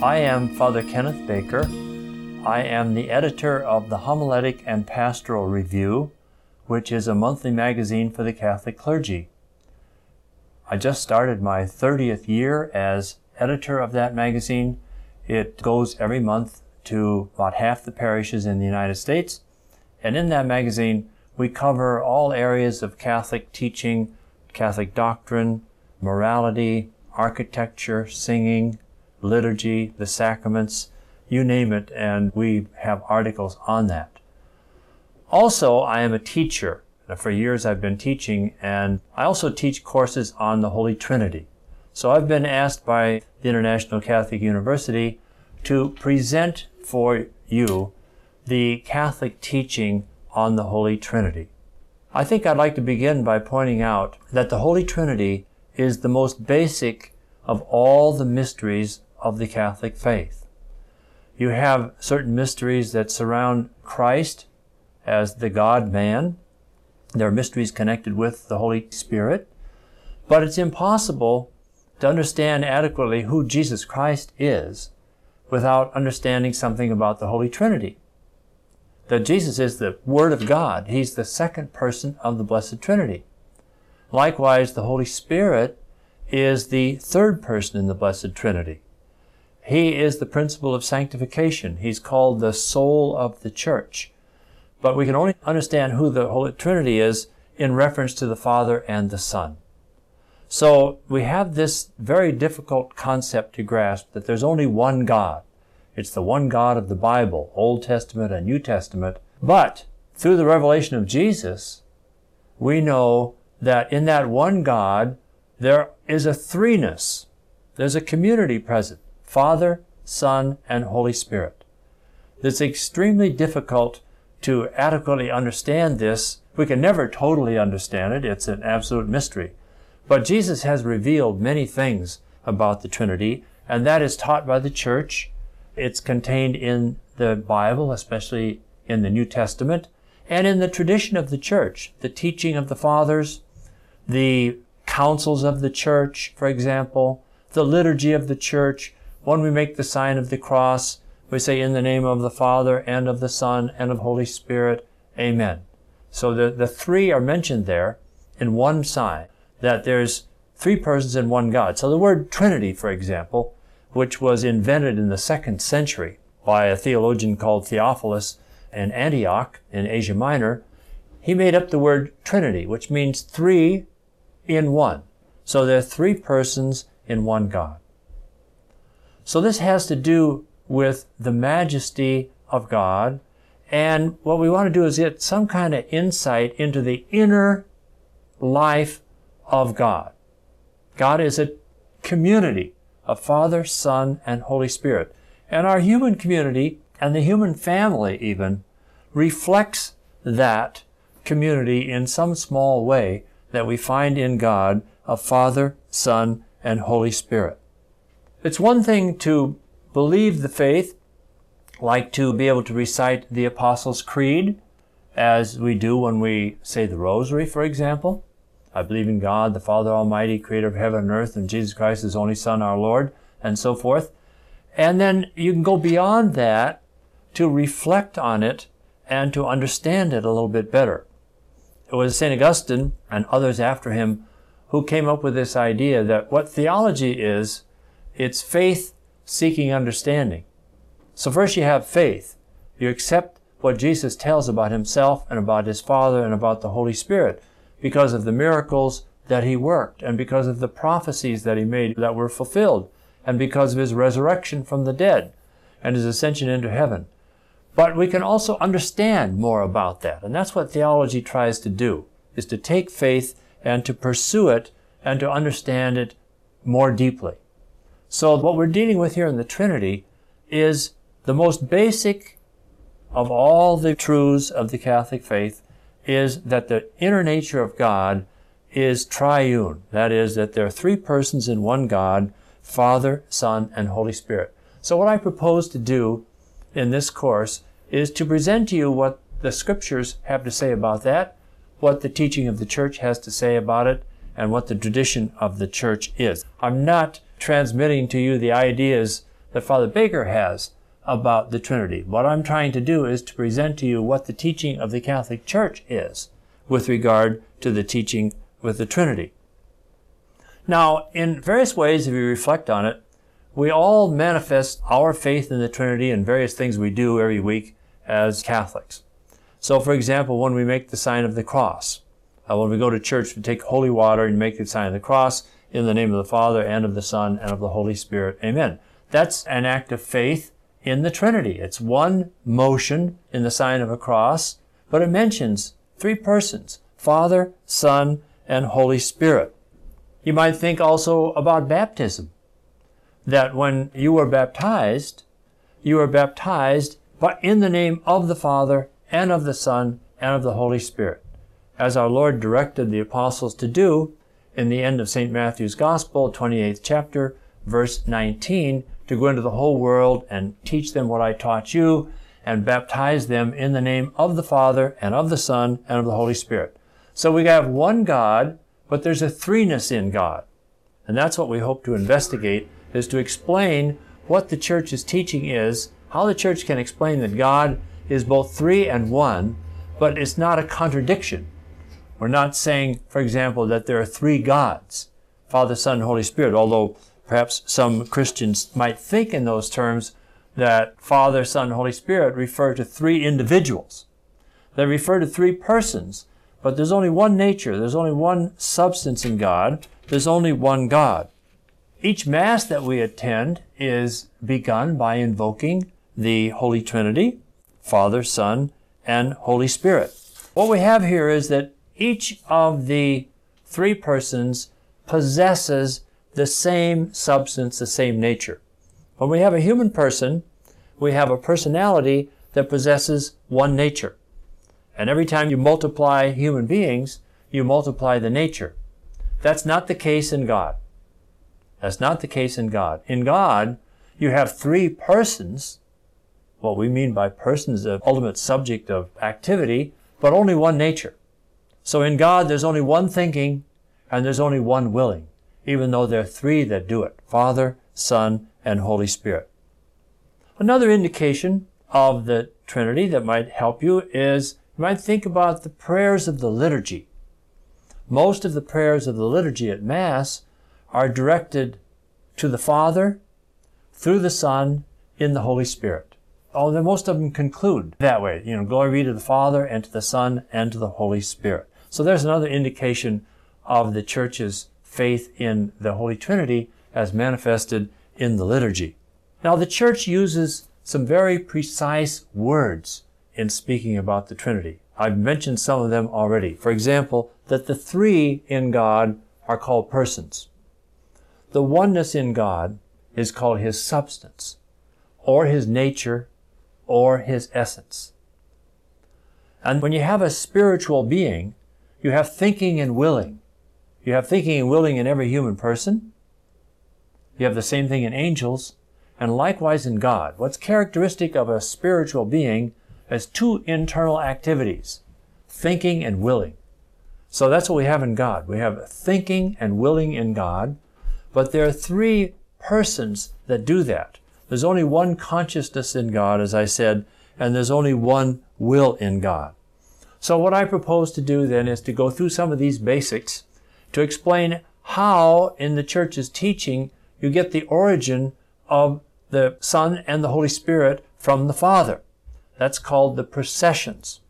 I am Father Kenneth Baker. I am the editor of the Homiletic and Pastoral Review, which is a monthly magazine for the Catholic clergy. I just started my 30th year as editor of that magazine. It goes every month to about half the parishes in the United States. And in that magazine, we cover all areas of Catholic teaching, Catholic doctrine, morality, architecture, singing, liturgy, the sacraments, you name it, and we have articles on that. Also, I am a teacher. For years I've been teaching, and I also teach courses on the Holy Trinity. So I've been asked by the International Catholic University to present for you the Catholic teaching on the Holy Trinity. I think I'd like to begin by pointing out that the Holy Trinity is the most basic of all the mysteries of the Catholic faith. You have certain mysteries that surround Christ as the God man. There are mysteries connected with the Holy Spirit. But it's impossible to understand adequately who Jesus Christ is without understanding something about the Holy Trinity. That Jesus is the Word of God. He's the second person of the Blessed Trinity. Likewise, the Holy Spirit is the third person in the Blessed Trinity. He is the principle of sanctification. He's called the soul of the church. But we can only understand who the Holy Trinity is in reference to the Father and the Son. So we have this very difficult concept to grasp that there's only one God. It's the one God of the Bible, Old Testament and New Testament. But through the revelation of Jesus, we know that in that one God, there is a threeness. There's a community present. Father, Son, and Holy Spirit. It's extremely difficult to adequately understand this. We can never totally understand it. It's an absolute mystery. But Jesus has revealed many things about the Trinity, and that is taught by the church. It's contained in the Bible, especially in the New Testament, and in the tradition of the church, the teaching of the fathers, the councils of the church, for example, the liturgy of the church. When we make the sign of the cross, we say, In the name of the Father, and of the Son, and of Holy Spirit, Amen. So the, the three are mentioned there in one sign, that there's three persons in one God. So the word Trinity, for example, which was invented in the second century by a theologian called Theophilus in Antioch in Asia Minor, he made up the word Trinity, which means three in one. So there are three persons in one God. So this has to do with the majesty of God. And what we want to do is get some kind of insight into the inner life of God. God is a community of Father, Son, and Holy Spirit. And our human community and the human family even reflects that community in some small way that we find in God of Father, Son, and Holy Spirit. It's one thing to believe the faith, like to be able to recite the Apostles' Creed, as we do when we say the Rosary, for example. I believe in God, the Father Almighty, creator of heaven and earth, and Jesus Christ, his only Son, our Lord, and so forth. And then you can go beyond that to reflect on it and to understand it a little bit better. It was St. Augustine and others after him who came up with this idea that what theology is, it's faith seeking understanding. So first you have faith. You accept what Jesus tells about himself and about his Father and about the Holy Spirit because of the miracles that he worked and because of the prophecies that he made that were fulfilled and because of his resurrection from the dead and his ascension into heaven. But we can also understand more about that. And that's what theology tries to do, is to take faith and to pursue it and to understand it more deeply. So what we're dealing with here in the Trinity is the most basic of all the truths of the Catholic faith is that the inner nature of God is triune. That is, that there are three persons in one God, Father, Son, and Holy Spirit. So what I propose to do in this course is to present to you what the scriptures have to say about that, what the teaching of the church has to say about it, and what the tradition of the church is. I'm not transmitting to you the ideas that Father Baker has about the Trinity. What I'm trying to do is to present to you what the teaching of the Catholic Church is with regard to the teaching with the Trinity. Now, in various ways, if you reflect on it, we all manifest our faith in the Trinity in various things we do every week as Catholics. So, for example, when we make the sign of the cross, uh, when we go to church, we take holy water and make the sign of the cross in the name of the Father and of the Son and of the Holy Spirit. Amen. That's an act of faith in the Trinity. It's one motion in the sign of a cross, but it mentions three persons Father, Son, and Holy Spirit. You might think also about baptism, that when you were baptized, you were baptized but in the name of the Father and of the Son and of the Holy Spirit, as our Lord directed the apostles to do in the end of St. Matthew's Gospel, 28th chapter, verse 19, to go into the whole world and teach them what I taught you and baptize them in the name of the Father and of the Son and of the Holy Spirit. So we have one God, but there's a threeness in God. And that's what we hope to investigate, is to explain what the church's teaching is, how the church can explain that God is both three and one, but it's not a contradiction. We're not saying, for example, that there are three gods, Father, Son, Holy Spirit, although perhaps some Christians might think in those terms that Father, Son, Holy Spirit refer to three individuals. They refer to three persons, but there's only one nature, there's only one substance in God, there's only one God. Each Mass that we attend is begun by invoking the Holy Trinity, Father, Son, and Holy Spirit. What we have here is that each of the three persons possesses the same substance, the same nature. When we have a human person, we have a personality that possesses one nature. And every time you multiply human beings, you multiply the nature. That's not the case in God. That's not the case in God. In God, you have three persons what we mean by persons, the ultimate subject of activity, but only one nature. So in God, there's only one thinking and there's only one willing, even though there are three that do it Father, Son, and Holy Spirit. Another indication of the Trinity that might help you is you might think about the prayers of the liturgy. Most of the prayers of the liturgy at Mass are directed to the Father, through the Son, in the Holy Spirit Although most of them conclude that way. You know, glory be to the Father and to the Son and to the Holy Spirit. So there's another indication of the church's faith in the Holy Trinity as manifested in the liturgy. Now the church uses some very precise words in speaking about the Trinity. I've mentioned some of them already. For example, that the three in God are called persons. The oneness in God is called His substance, or His nature, or his essence. And when you have a spiritual being, you have thinking and willing. You have thinking and willing in every human person. You have the same thing in angels, and likewise in God. What's characteristic of a spiritual being is two internal activities, thinking and willing. So that's what we have in God. We have thinking and willing in God, but there are three persons that do that. There's only one consciousness in God, as I said, and there's only one will in God. So what I propose to do then is to go through some of these basics to explain how in the church's teaching you get the origin of the Son and the Holy Spirit from the Father. That's called the processions.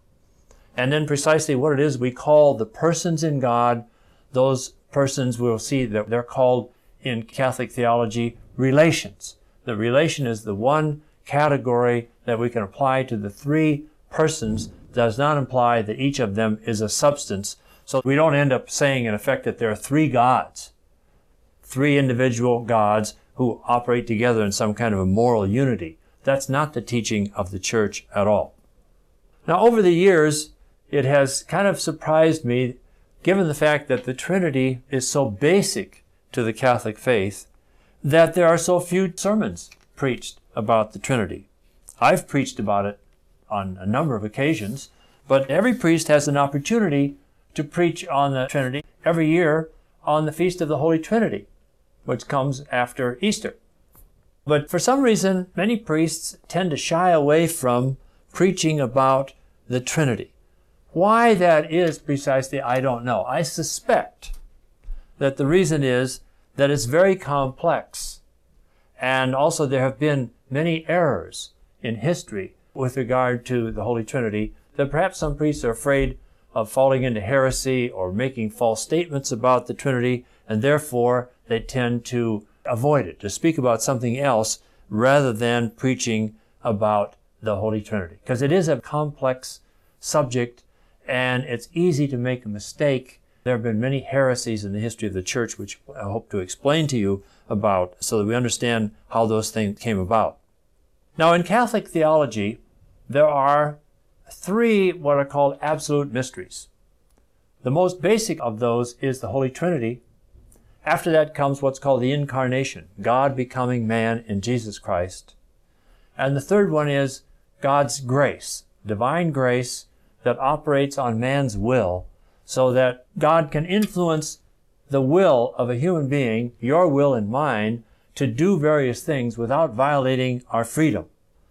And then precisely what it is we call the persons in God, those persons we'll see that they're called in Catholic theology relations. The relation is the one category that we can apply to the three persons does not imply that each of them is a substance. So we don't end up saying in effect that there are three gods, three individual gods who operate together in some kind of a moral unity. That's not the teaching of the church at all. Now, over the years, it has kind of surprised me, given the fact that the Trinity is so basic to the Catholic faith, that there are so few sermons preached about the Trinity. I've preached about it on a number of occasions, but every priest has an opportunity to preach on the Trinity every year on the Feast of the Holy Trinity, which comes after Easter. But for some reason, many priests tend to shy away from preaching about the Trinity. Why that is precisely, I don't know. I suspect that the reason is that it's very complex. And also, there have been many errors in history with regard to the Holy Trinity that perhaps some priests are afraid of falling into heresy or making false statements about the Trinity, and therefore they tend to avoid it, to speak about something else rather than preaching about the Holy Trinity. Because it is a complex subject and it's easy to make a mistake. There have been many heresies in the history of the church, which I hope to explain to you about so that we understand how those things came about. Now, in Catholic theology, there are three what are called absolute mysteries. The most basic of those is the Holy Trinity. After that comes what's called the Incarnation, God becoming man in Jesus Christ. And the third one is God's grace, divine grace that operates on man's will so that God can influence the will of a human being, your will and mine, to do various things without violating our freedom.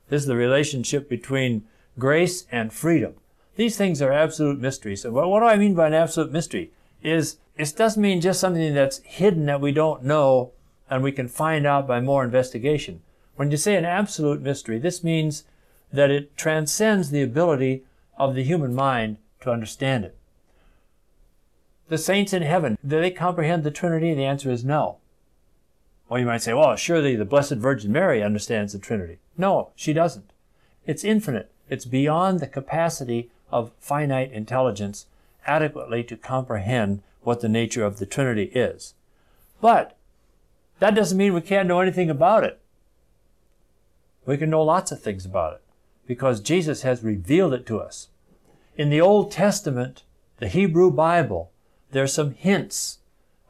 This is the relationship between grace and freedom. These things are absolute mysteries. So what do I mean by an absolute mystery? Is it doesn't mean just something that's hidden that we don't know and we can find out by more investigation. When you say an absolute mystery, this means that it transcends the ability of the human mind to understand it. The saints in heaven, do they comprehend the Trinity? The answer is no. Well, you might say, well, surely the Blessed Virgin Mary understands the Trinity. No, she doesn't. It's infinite. It's beyond the capacity of finite intelligence adequately to comprehend what the nature of the Trinity is. But that doesn't mean we can't know anything about it. We can know lots of things about it because Jesus has revealed it to us. In the Old Testament, the Hebrew Bible, there's some hints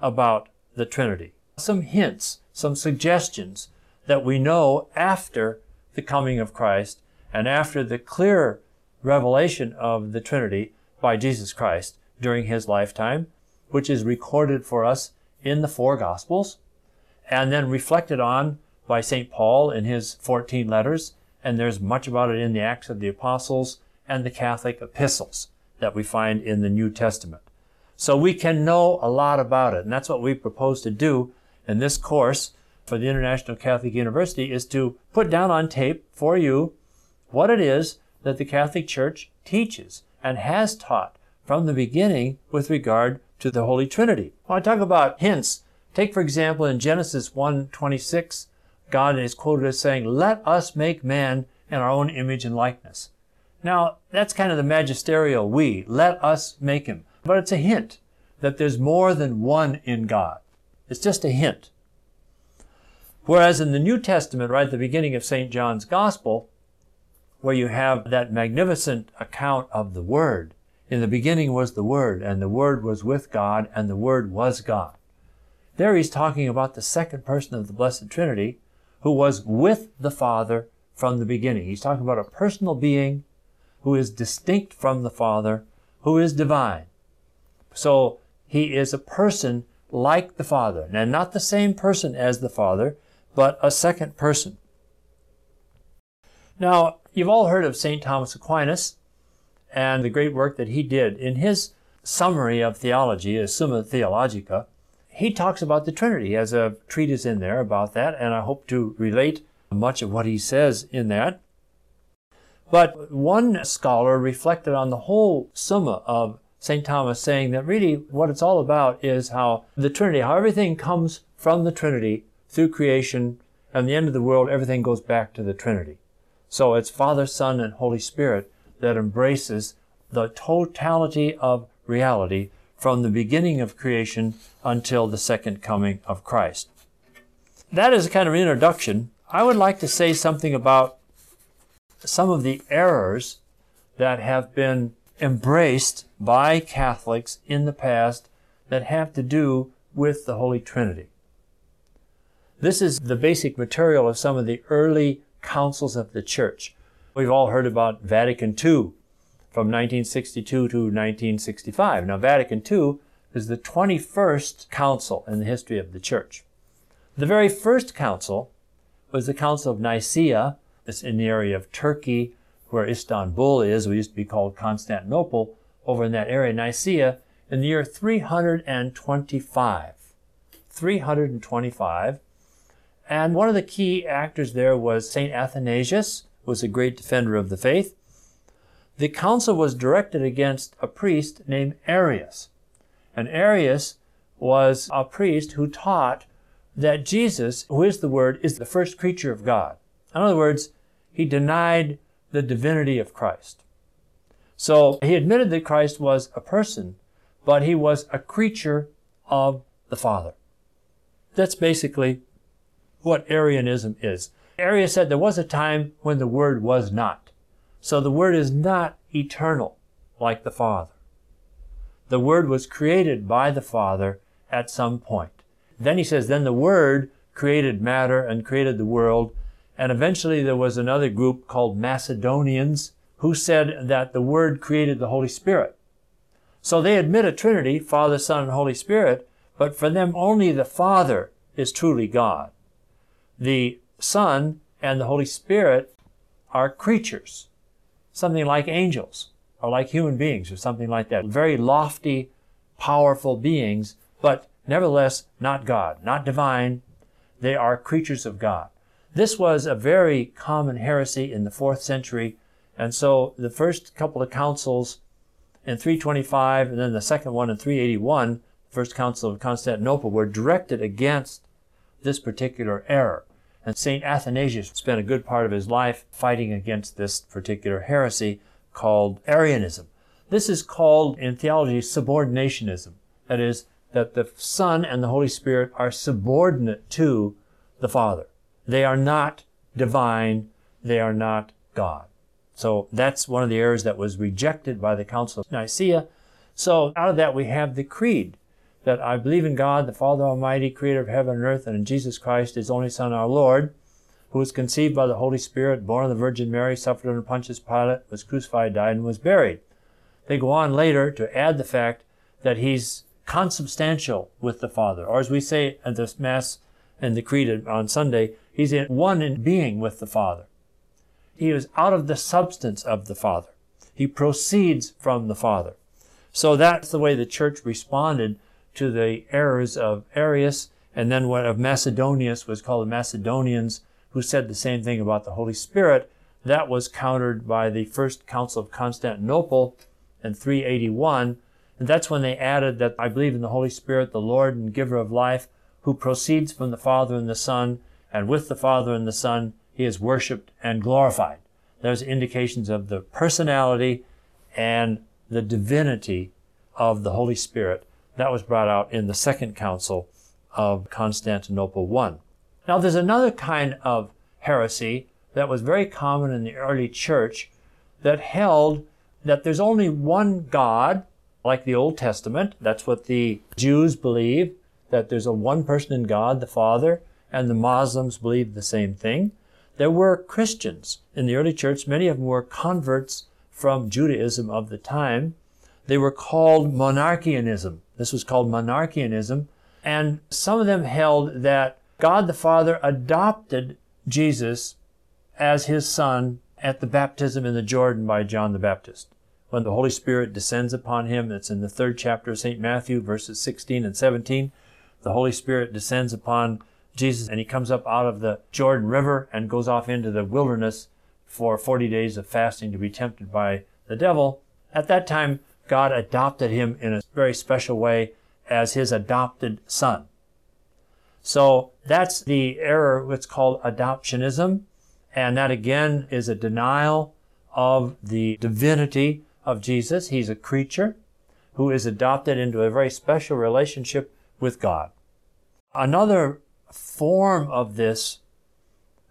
about the Trinity, some hints, some suggestions that we know after the coming of Christ and after the clear revelation of the Trinity by Jesus Christ during his lifetime, which is recorded for us in the four Gospels and then reflected on by St. Paul in his 14 letters and there's much about it in the Acts of the Apostles and the Catholic epistles that we find in the New Testament. So we can know a lot about it, and that's what we propose to do in this course for the International Catholic University is to put down on tape for you what it is that the Catholic Church teaches and has taught from the beginning with regard to the Holy Trinity. When I talk about hints, take for example in Genesis 1:26, God is quoted as saying, Let us make man in our own image and likeness. Now, that's kind of the magisterial we. Let us make him. But it's a hint that there's more than one in God. It's just a hint. Whereas in the New Testament, right at the beginning of St. John's Gospel, where you have that magnificent account of the Word, in the beginning was the Word, and the Word was with God, and the Word was God. There he's talking about the second person of the Blessed Trinity, who was with the Father from the beginning. He's talking about a personal being who is distinct from the Father, who is divine. So he is a person like the Father, and not the same person as the Father, but a second person. Now, you've all heard of St. Thomas Aquinas and the great work that he did. In his summary of theology, Summa Theologica, he talks about the Trinity. He has a treatise in there about that, and I hope to relate much of what he says in that. But one scholar reflected on the whole summa of St. Thomas, saying that really what it's all about is how the Trinity, how everything comes from the Trinity through creation, and the end of the world, everything goes back to the Trinity. So it's Father, Son, and Holy Spirit that embraces the totality of reality from the beginning of creation until the second coming of Christ. That is a kind of introduction. I would like to say something about some of the errors that have been embraced by Catholics in the past that have to do with the Holy Trinity. This is the basic material of some of the early councils of the Church. We've all heard about Vatican II from 1962 to 1965. Now, Vatican II is the 21st council in the history of the Church. The very first council was the Council of Nicaea. It's in the area of Turkey, where Istanbul is. We used to be called Constantinople. Over in that area, Nicaea, in the year 325. 325. And one of the key actors there was St. Athanasius, who was a great defender of the faith. The council was directed against a priest named Arius. And Arius was a priest who taught that Jesus, who is the Word, is the first creature of God. In other words, he denied the divinity of Christ. So he admitted that Christ was a person, but he was a creature of the Father. That's basically what Arianism is. Arius said there was a time when the Word was not. So the Word is not eternal like the Father. The Word was created by the Father at some point. Then he says, then the Word created matter and created the world. And eventually there was another group called Macedonians who said that the Word created the Holy Spirit. So they admit a Trinity, Father, Son, and Holy Spirit, but for them only the Father is truly God. The Son and the Holy Spirit are creatures, something like angels or like human beings or something like that. Very lofty, powerful beings, but nevertheless not God, not divine. They are creatures of God. This was a very common heresy in the fourth century, and so the first couple of councils in 325 and then the second one in 381, the First Council of Constantinople, were directed against this particular error. And St. Athanasius spent a good part of his life fighting against this particular heresy called Arianism. This is called in theology subordinationism. That is, that the Son and the Holy Spirit are subordinate to the Father. They are not divine. They are not God. So that's one of the errors that was rejected by the Council of Nicaea. So out of that we have the creed that I believe in God, the Father Almighty, creator of heaven and earth, and in Jesus Christ, his only Son, our Lord, who was conceived by the Holy Spirit, born of the Virgin Mary, suffered under Pontius Pilate, was crucified, died, and was buried. They go on later to add the fact that he's consubstantial with the Father, or as we say at the Mass and the Creed on Sunday, he's in one in being with the Father. He is out of the substance of the Father. He proceeds from the Father. So that's the way the church responded to the errors of Arius, and then what of Macedonius was called the Macedonians, who said the same thing about the Holy Spirit. That was countered by the First Council of Constantinople in 381, and that's when they added that I believe in the Holy Spirit, the Lord and giver of life, who proceeds from the Father and the Son, and with the Father and the Son, he is worshiped and glorified. There's indications of the personality and the divinity of the Holy Spirit. That was brought out in the Second Council of Constantinople I. Now, there's another kind of heresy that was very common in the early church that held that there's only one God, like the Old Testament. That's what the Jews believe, that there's a one person in God, the Father, and the Muslims believe the same thing. There were Christians in the early church. Many of them were converts from Judaism of the time. They were called monarchianism. This was called monarchianism. And some of them held that God the Father adopted Jesus as his son at the baptism in the Jordan by John the Baptist. When the Holy Spirit descends upon him, it's in the third chapter of St. Matthew, verses 16 and 17. The Holy Spirit descends upon Jesus and he comes up out of the Jordan River and goes off into the wilderness for 40 days of fasting to be tempted by the devil. At that time, God adopted him in a very special way as his adopted son. So that's the error, what's called adoptionism. And that again is a denial of the divinity of Jesus. He's a creature who is adopted into a very special relationship with God. Another form of this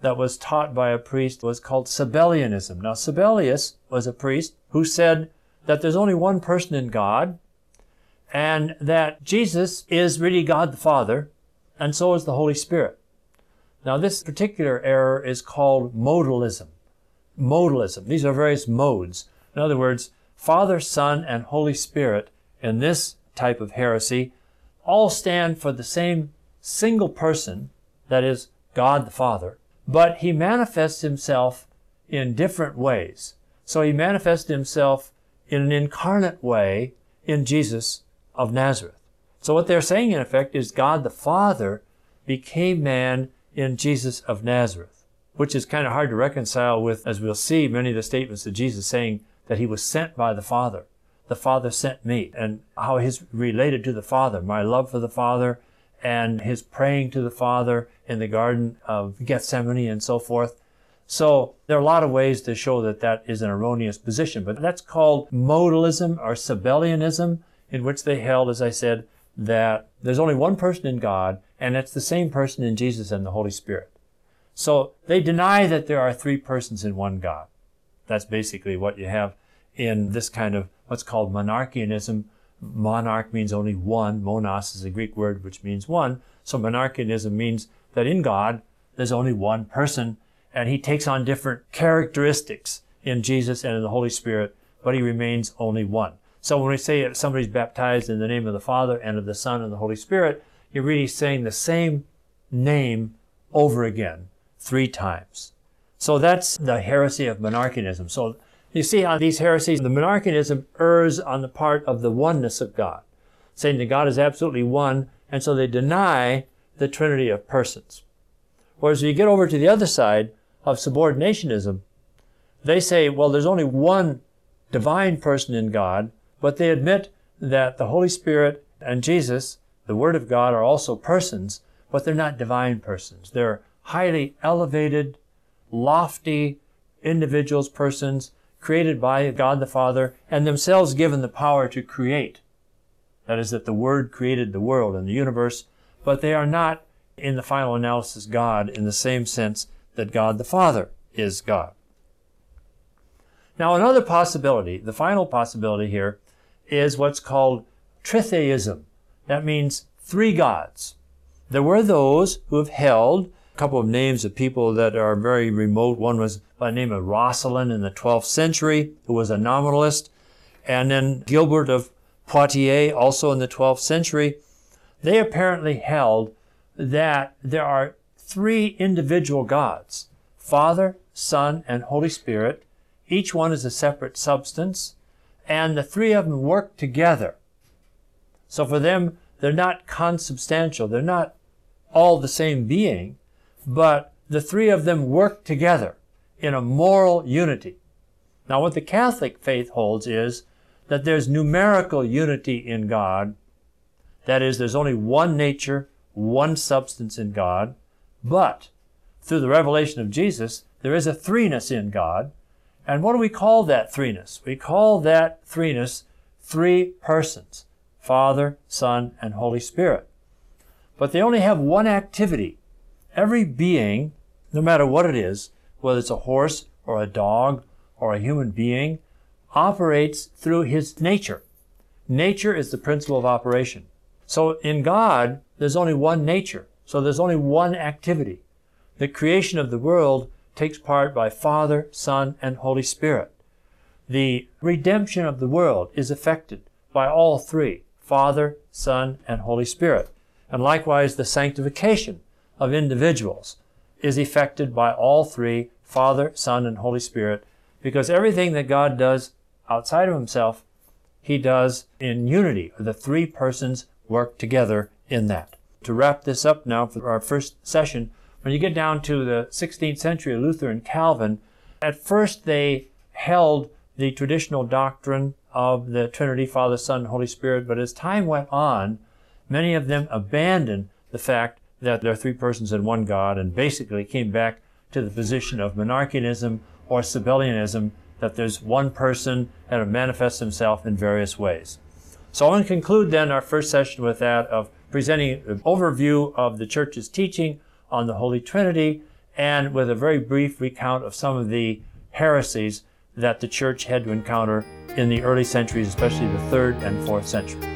that was taught by a priest was called Sabellianism. Now, Sabellius was a priest who said that there's only one person in God and that Jesus is really God the Father and so is the Holy Spirit. Now, this particular error is called modalism. Modalism. These are various modes. In other words, Father, Son, and Holy Spirit in this type of heresy all stand for the same single person, that is, God the Father, but he manifests himself in different ways. So he manifests himself in an incarnate way in Jesus of Nazareth. So what they're saying in effect is God the Father became man in Jesus of Nazareth, which is kind of hard to reconcile with, as we'll see, many of the statements of Jesus saying that he was sent by the Father. The Father sent me, and how he's related to the Father, my love for the Father, and his praying to the Father in the Garden of Gethsemane and so forth. So there are a lot of ways to show that that is an erroneous position, but that's called modalism or Sabellianism, in which they held, as I said, that there's only one person in God, and it's the same person in Jesus and the Holy Spirit. So they deny that there are three persons in one God. That's basically what you have in this kind of what's called monarchianism. Monarch means only one. Monos is a Greek word which means one. So monarchianism means that in God, there's only one person, and he takes on different characteristics in Jesus and in the Holy Spirit, but he remains only one. So when we say somebody's baptized in the name of the Father and of the Son and the Holy Spirit, you're really saying the same name over again three times. So that's the heresy of monarchianism. So you see how these heresies, the monarchianism errs on the part of the oneness of God, saying that God is absolutely one, and so they deny the trinity of persons. Whereas when you get over to the other side of subordinationism, they say, well, there's only one divine person in God, but they admit that the Holy Spirit and Jesus, the Word of God, are also persons, but they're not divine persons. They're highly elevated, lofty individuals, persons created by God the Father and themselves given the power to create. That is, that the Word created the world and the universe, but they are not, in the final analysis, God in the same sense that God the Father is God. Now, another possibility, the final possibility here, is what's called tritheism. That means three gods. There were those who have held a couple of names of people that are very remote. One was by the name of Roscelin in the 12th century, who was a nominalist, and then Gilbert of Poitiers, also in the 12th century. They apparently held that there are three individual gods Father, Son, and Holy Spirit. Each one is a separate substance and the three of them work together. So for them, they're not consubstantial. They're not all the same being, but the three of them work together in a moral unity. Now, what the Catholic faith holds is that there's numerical unity in God. That is, there's only one nature, one substance in God, but through the revelation of Jesus, there is a threeness in God, and what do we call that threeness? We call that threeness three persons Father, Son, and Holy Spirit. But they only have one activity. Every being, no matter what it is, whether it's a horse or a dog or a human being, operates through his nature. Nature is the principle of operation. So in God, there's only one nature. So there's only one activity. The creation of the world takes part by Father, Son, and Holy Spirit. The redemption of the world is effected by all three Father, Son, and Holy Spirit. And likewise, the sanctification of individuals is effected by all three Father, Son, and Holy Spirit because everything that God does outside of himself, he does in unity. The three persons work together in that. To wrap this up now for our first session, when you get down to the 16th century, Luther and Calvin, at first they held the traditional doctrine of the Trinity, Father, Son, Holy Spirit, but as time went on, many of them abandoned the fact that there are three persons in one God and basically came back to the position of monarchianism or Sabellianism, that there's one person and manifests himself in various ways. So I want to conclude then our first session with that of presenting an overview of the church's teaching on the Holy Trinity and with a very brief recount of some of the heresies that the church had to encounter in the early centuries, especially the third and fourth century.